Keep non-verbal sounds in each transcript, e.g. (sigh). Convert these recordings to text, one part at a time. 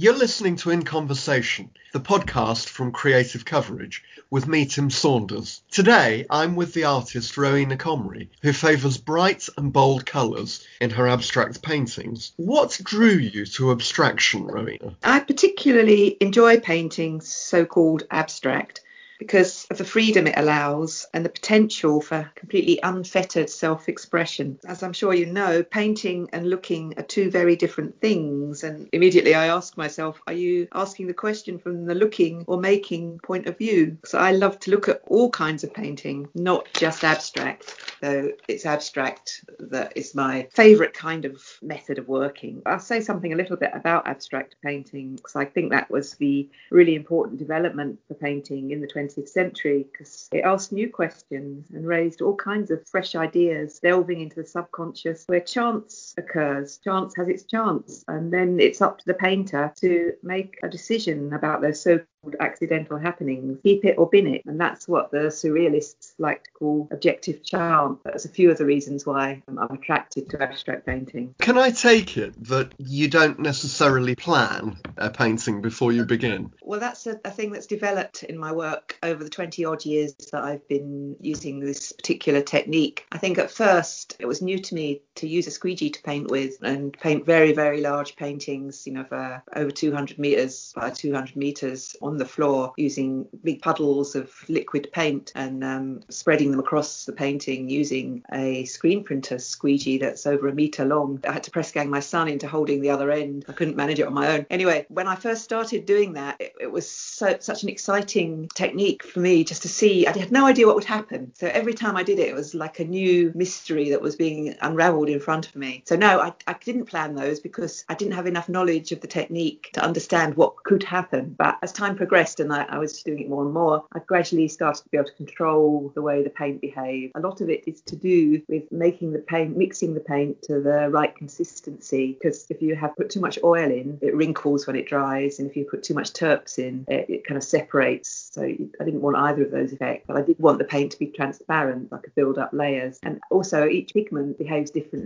You're listening to In Conversation, the podcast from Creative Coverage, with me, Tim Saunders. Today, I'm with the artist Rowena Comrie, who favours bright and bold colours in her abstract paintings. What drew you to abstraction, Rowena? I particularly enjoy painting so called abstract because of the freedom it allows and the potential for completely unfettered self expression. As I'm sure you know, painting and looking are two very different things. And immediately I ask myself, are you asking the question from the looking or making point of view? So I love to look at all kinds of painting, not just abstract, though it's abstract that is my favourite kind of method of working. I'll say something a little bit about abstract painting because I think that was the really important development for painting in the 20th 20th century because it asked new questions and raised all kinds of fresh ideas, delving into the subconscious where chance occurs. Chance has its chance, and then it's up to the painter to make a decision about those so accidental happenings, keep it or bin it. And that's what the surrealists like to call objective chance. That's a few of the reasons why I'm attracted to abstract painting. Can I take it that you don't necessarily plan a painting before you begin? Well, that's a, a thing that's developed in my work over the 20 odd years that I've been using this particular technique. I think at first it was new to me to use a squeegee to paint with and paint very, very large paintings, you know, for over 200 meters by 200 meters on the floor using big puddles of liquid paint and um, spreading them across the painting using a screen printer squeegee that's over a meter long. I had to press gang my son into holding the other end. I couldn't manage it on my own. Anyway, when I first started doing that, it, it was so, such an exciting technique for me just to see. I had no idea what would happen. So every time I did it, it was like a new mystery that was being unraveled in front of me. So no, I, I didn't plan those because I didn't have enough knowledge of the technique to understand what could happen. But as time progressed and I, I, was doing it more and more, I gradually started to be able to control the way the paint behaved. A lot of it is to do with making the paint, mixing the paint to the right consistency. Because if you have put too much oil in, it wrinkles when it dries, and if you put too much turps in, it, it kind of separates. So I didn't want either of those effects, but I did want the paint to be transparent. I could build up layers, and also each pigment behaves differently.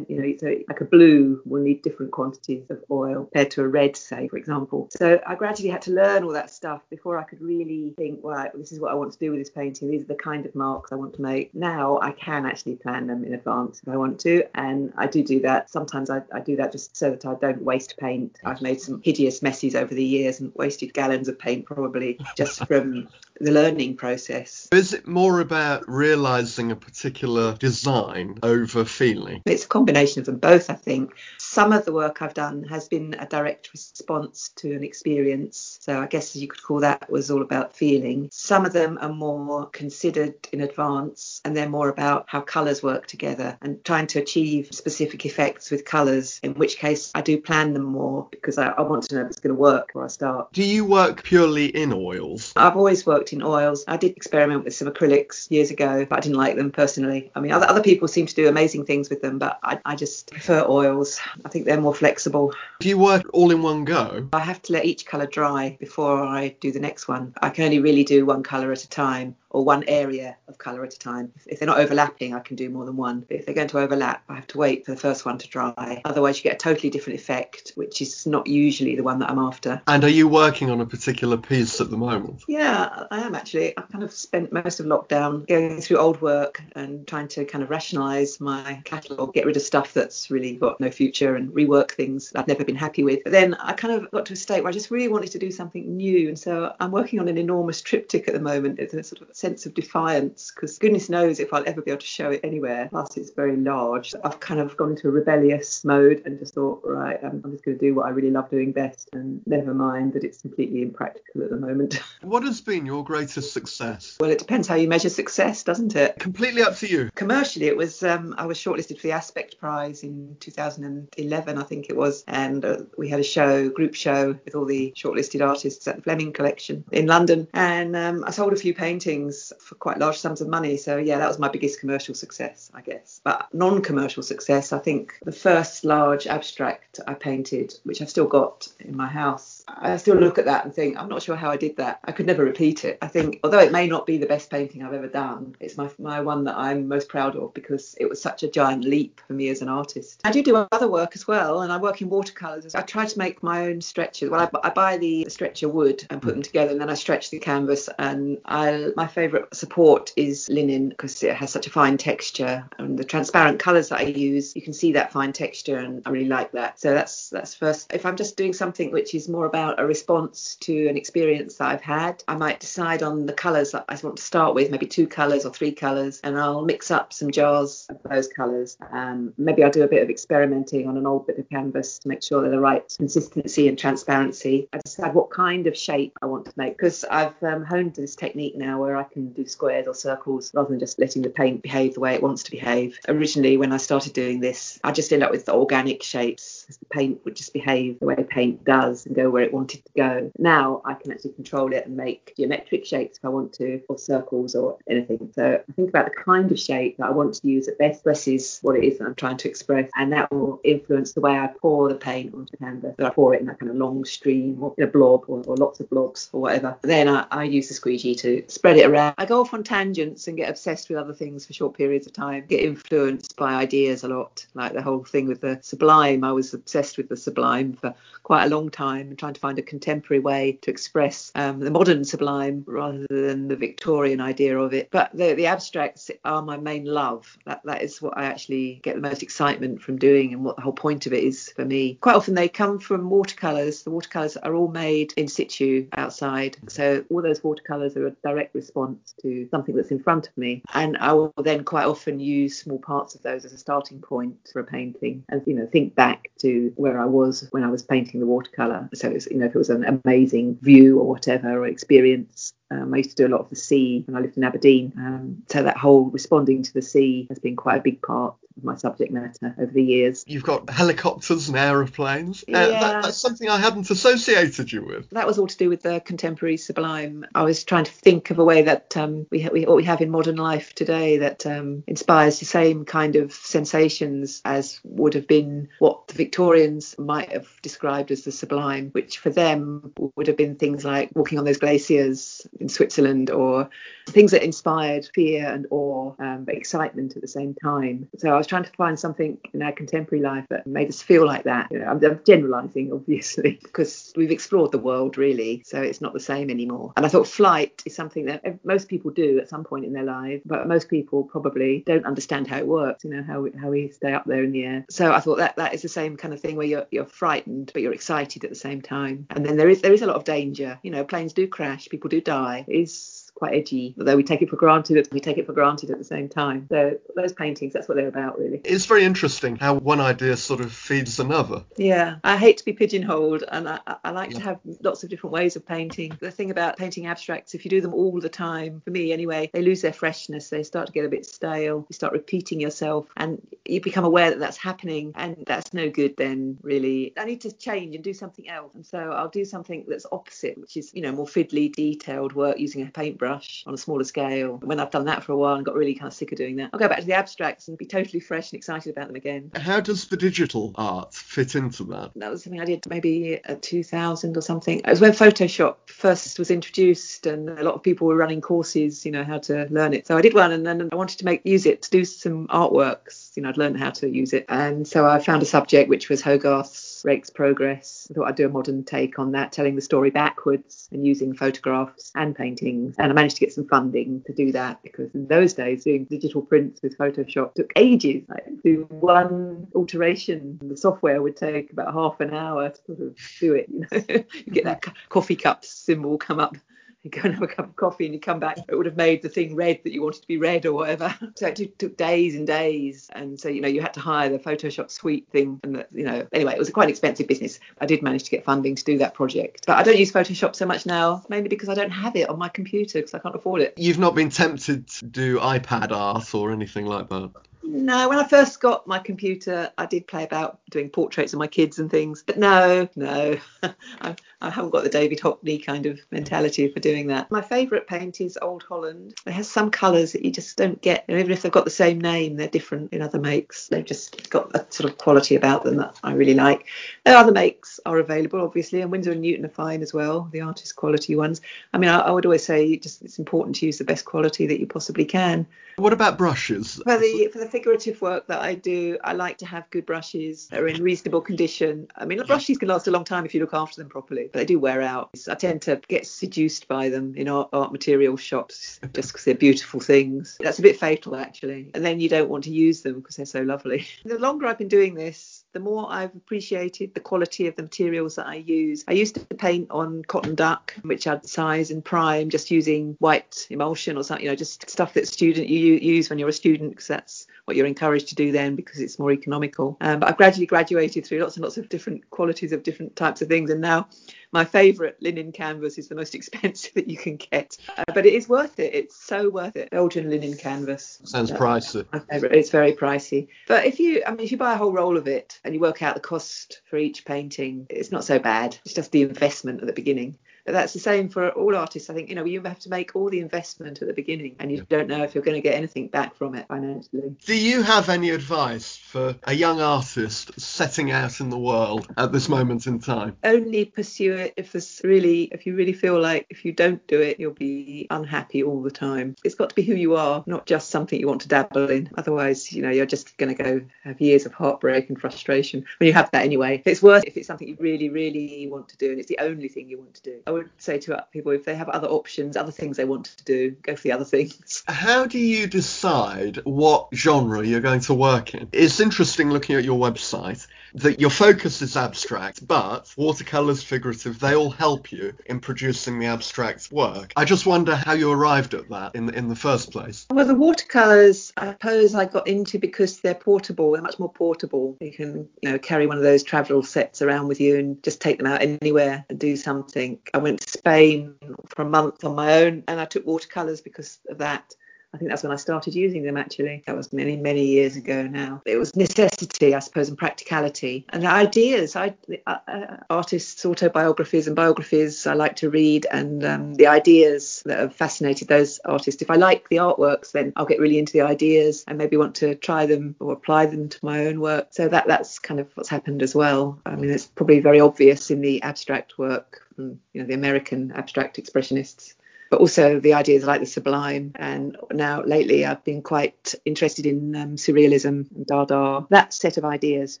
You know, so like a blue will need different quantities of oil compared to a red, say, for example. So I gradually had to learn all that stuff before I could really think, right, this is what I want to do with this painting. These are the kind of marks I want to make. Now I can actually plan them in advance if I want to, and I do do that. Sometimes I, I do that just so that I don't waste paint. I've made some hideous messes over the years and wasted gallons of paint probably just (laughs) from the learning process. Is it more about realizing a particular design over feeling? It's a combination of them both, I think. Some of the work I've done has been a direct response to an experience. So I guess you could call that was all about feeling. Some of them are more considered in advance and they're more about how colours work together and trying to achieve specific effects with colours, in which case I do plan them more because I, I want to know if it's going to work before I start. Do you work purely in oils? I've always worked in oils. I did experiment with some acrylics years ago, but I didn't like them personally. I mean, other, other people seem to do amazing things with them, but I, I just prefer oils. I think they're more flexible. Do you work all in one go? I have to let each colour dry before I do the next one. I can only really do one colour at a time or one area of colour at a time. If they're not overlapping, I can do more than one. But if they're going to overlap, I have to wait for the first one to dry. Otherwise, you get a totally different effect, which is not usually the one that I'm after. And are you working on a particular piece at the moment? Yeah, I am actually. I've kind of spent most of lockdown going through old work and trying to kind of rationalise my catalogue, get rid of stuff that's really got no future and rework things I've never been happy with. But then I kind of got to a state where I just really wanted to do something new. And so I'm working on an enormous triptych at the moment. It's a sort of sense of defiance because goodness knows if I'll ever be able to show it anywhere. Plus, it's very large. I've kind of gone into a rebellious mode and just thought, right, I'm, I'm just going to do what I really love doing best and never mind that it's completely impractical at the moment. (laughs) What has been your greatest success? Well, it depends how you measure success, doesn't it? Completely up to you. Commercially, it was um, I was shortlisted for the Aspect Prize in 2011, I think it was, and uh, we had a show, group show, with all the shortlisted artists at the Fleming Collection in London, and um, I sold a few paintings things for quite large sums of money. So yeah, that was my biggest commercial success, I guess. But non-commercial success, I think the first large abstract I painted, which I've still got in my house, I still look at that and think, I'm not sure how I did that. I could never repeat it. I think, although it may not be the best painting I've ever done, it's my, my one that I'm most proud of because it was such a giant leap for me as an artist. I do do other work as well, and I work in watercolours. I try to make my own stretchers. Well, I, I buy the stretcher wood and put mm. them together, and then I stretch the canvas. And I, my favourite support is linen because it has such a fine texture, and the transparent colours that I use, you can see that fine texture, and I really like that. So that's that's first. If I'm just doing something which is more about a response to an experience that I've had. I might decide on the colours that I want to start with, maybe two colours or three colours, and I'll mix up some jars of those colours. Um, maybe I'll do a bit of experimenting on an old bit of canvas to make sure they're the right consistency and transparency. I decide what kind of shape I want to make because I've um, honed this technique now where I can do squares or circles rather than just letting the paint behave the way it wants to behave. Originally, when I started doing this, I just end up with organic shapes. The paint would just behave the way paint does and go where it wanted to go. Now I can actually control it and make geometric shapes if I want to, or circles or anything. So I think about the kind of shape that I want to use that best expresses what it is that I'm trying to express, and that will influence the way I pour the paint onto canvas. So I pour it in that kind of long stream or in a blob or, or lots of blobs or whatever. Then I, I use the squeegee to spread it around. I go off on tangents and get obsessed with other things for short periods of time, get influenced by ideas a lot, like the whole thing with the sublime. I was obsessed with the sublime for quite a long time and trying to find a contemporary way to express um, the modern sublime rather than the Victorian idea of it. But the, the abstracts are my main love. That, that is what I actually get the most excitement from doing and what the whole point of it is for me. Quite often they come from watercolours. The watercolours are all made in situ outside. So all those watercolours are a direct response to something that's in front of me. And I will then quite often use small parts of those as a starting point for a painting and, you know, think back to where I was when I was painting the watercolour. So, it's, you know, if it was an amazing view or whatever or experience um, I used to do a lot of the sea when I lived in Aberdeen. Um, so that whole responding to the sea has been quite a big part of my subject matter over the years. You've got helicopters and aeroplanes. Yeah. Uh, that, that's something I hadn't associated you with. That was all to do with the contemporary sublime. I was trying to think of a way that um, we, ha- we what we have in modern life today that um, inspires the same kind of sensations as would have been what the Victorians might have described as the sublime, which for them would have been things like walking on those glaciers in Switzerland or things that inspired fear and awe, um, but excitement at the same time. So I was trying to find something in our contemporary life that made us feel like that. You know, I'm, I'm generalising, (laughs) obviously, because we've explored the world really, so it's not the same anymore. And I thought flight is something that most people do at some point in their lives, but most people probably don't understand how it works. You know how how we stay up there in the air. So I thought that that is the same kind of thing where you're you're frightened but you're excited at the same time. And then there is there is a lot of danger. You know, planes do crash, people do die. Is quite edgy, although we take it for granted. We take it for granted at the same time. So those paintings, that's what they're about, really. It's very interesting how one idea sort of feeds another. Yeah, I hate to be pigeonholed, and I, I like yeah. to have lots of different ways of painting. The thing about painting abstracts, if you do them all the time, for me anyway, they lose their freshness. They start to get a bit stale. You start repeating yourself, and you become aware that that's happening, and that's no good. Then really, I need to change and do something else. And so I'll do something that's opposite, which is you know more fiddly, detailed work using a paintbrush brush on a smaller scale. When I've done that for a while and got really kind of sick of doing that, I'll go back to the abstracts and be totally fresh and excited about them again. How does the digital art fit into that? That was something I did maybe at 2000 or something. It was when Photoshop first was introduced and a lot of people were running courses, you know, how to learn it. So I did one and then I wanted to make use it to do some artworks. You know, I'd learned how to use it. And so I found a subject which was Hogarth's Rake's Progress. I thought I'd do a modern take on that, telling the story backwards and using photographs and paintings. And I managed to get some funding to do that because in those days, doing digital prints with Photoshop took ages. Like, do one alteration, the software would take about half an hour to sort of do it. You know, (laughs) you get that (laughs) coffee cup symbol come up you (laughs) go and have a cup of coffee and you come back, it would have made the thing red that you wanted to be red or whatever. (laughs) So it took, took days and days. And so, you know, you had to hire the Photoshop suite thing. And, the, you know, anyway, it was a quite expensive business. I did manage to get funding to do that project. But I don't use Photoshop so much now, mainly because I don't have it on my computer because I can't afford it. You've not been tempted to do iPad art or anything like that? No, when I first got my computer, I did play about doing portraits of my kids and things. But no, no, (laughs) I, I haven't got the David Hockney kind of mentality for doing that. My favourite paint is Old Holland. It has some colours that you just don't get. And even if they've got the same name, they're different in other makes. They've just got a sort of quality about them that I really like. Other makes are available, obviously, and Winsor and Newton are fine as well, the artist quality ones. I mean, I, I would always say just it's important to use the best quality that you possibly can. What about brushes? For the for the figurative work that I do, I like to have good brushes that are in reasonable condition. I mean, brushes can last a long time if you look after them properly, but they do wear out. I tend to get seduced by them in art, art material shops just because they're beautiful things. That's a bit fatal actually, and then you don't want to use them because they're so lovely. (laughs) The longer I've been doing this, the more I've appreciated the quality of the materials that I use. I used to paint on cotton duck, which I'd size and prime just using white emulsion or something, you know, just stuff that student you use when you're a student because that's what you're encouraged to do then because it's more economical. Um, but I've gradually graduated through lots and lots of different qualities of different types of things, and now my favourite linen canvas is the most (laughs) expensive that you can get, uh, but it is worth it. It's so worth it. Belgian linen canvas. Sounds pricey. My favourite. It's very pricey, but if you, I mean, if you buy a whole roll of it and you work out the cost for each painting, it's not so bad. It's just the investment at the beginning. But that's the same for all artists. I think, you know, you have to make all the investment at the beginning and you don't know if you're going to get anything back from it financially. Do you have any advice for a young artist setting out in the world at this moment in time? Only pursue it if there's really, if you really feel like if you don't do it, you'll be unhappy all the time. It's got to be who you are, not just something you want to dabble in. Otherwise, you know, you're just going to go have years of heartbreak and frustration. When you have that anyway, it's worse if it's something you really, really want to do and it's the only thing you want to do would say to people if they have other options, other things they want to do, go for the other things. (laughs) How do you decide what genre you're going to work in? It's interesting looking at your website that your focus is abstract, but watercolors, figurative, they all help you in producing the abstract work. I just wonder how you arrived at that in in the first place. Well, the watercolors, I suppose I got into because they're portable. They're much more portable. You can, you know, carry one of those travel sets around with you and just take them out anywhere and do something. I went to Spain for a month on my own, and I took watercolors because of that. I think that's when I started using them actually. That was many, many years ago now. It was necessity, I suppose, and practicality. And the ideas, I, uh, artists' autobiographies and biographies, I like to read, and um, the ideas that have fascinated those artists. If I like the artworks, then I'll get really into the ideas and maybe want to try them or apply them to my own work. So that that's kind of what's happened as well. I mean, it's probably very obvious in the abstract work from you know the American abstract expressionists but also the ideas like the sublime. And now lately, I've been quite interested in um, surrealism and Dada, that set of ideas,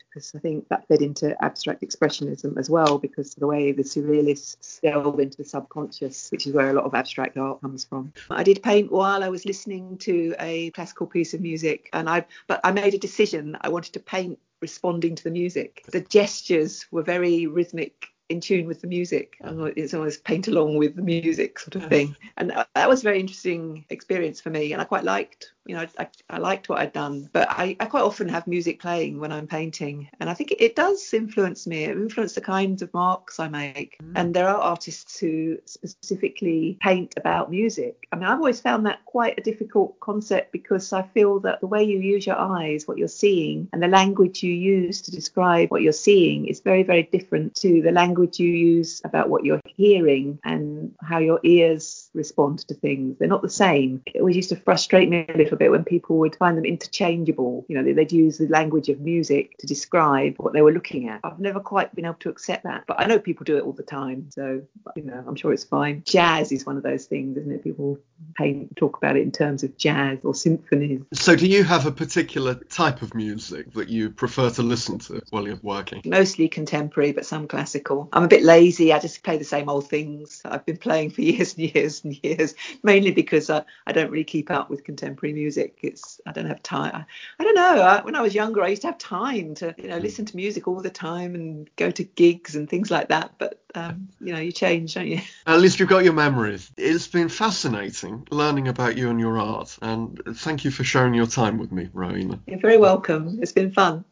because I think that fed into abstract expressionism as well, because the way the surrealists delve into the subconscious, which is where a lot of abstract art comes from. I did paint while I was listening to a classical piece of music, and I but I made a decision. I wanted to paint responding to the music. The gestures were very rhythmic in tune with the music. It's almost paint along with the music sort of thing. And that was a very interesting experience for me. And I quite liked you know, I, I liked what I'd done, but I, I, quite often have music playing when I'm painting, and I think it, it does influence me. It influences the kinds of marks I make. Mm. And there are artists who specifically paint about music. I mean, I've always found that quite a difficult concept because I feel that the way you use your eyes, what you're seeing, and the language you use to describe what you're seeing is very, very different to the language you use about what you're hearing and how your ears respond to things. They're not the same. It always used to frustrate me a little little bit when people would find them interchangeable. You know, they'd use the language of music to describe what they were looking at. I've never quite been able to accept that, but I know people do it all the time. So, you know, I'm sure it's fine. Jazz is one of those things, isn't it? People paint, talk about it in terms of jazz or symphonies. So, do you have a particular type of music that you prefer to listen to while you're working? Mostly contemporary, but some classical. I'm a bit lazy. I just play the same old things I've been playing for (laughs) years and years and years, mainly because I, I don't really keep up with contemporary music music. It's I don't have time. I, I don't know. I, when I was younger, I used to have time to you know listen to music all the time and go to gigs and things like that. But um, you know, you change, don't you? (laughs) At least you've got your memories. It's been fascinating learning about you and your art. And thank you for sharing your time with me, Rowena. You're very welcome. It's been fun.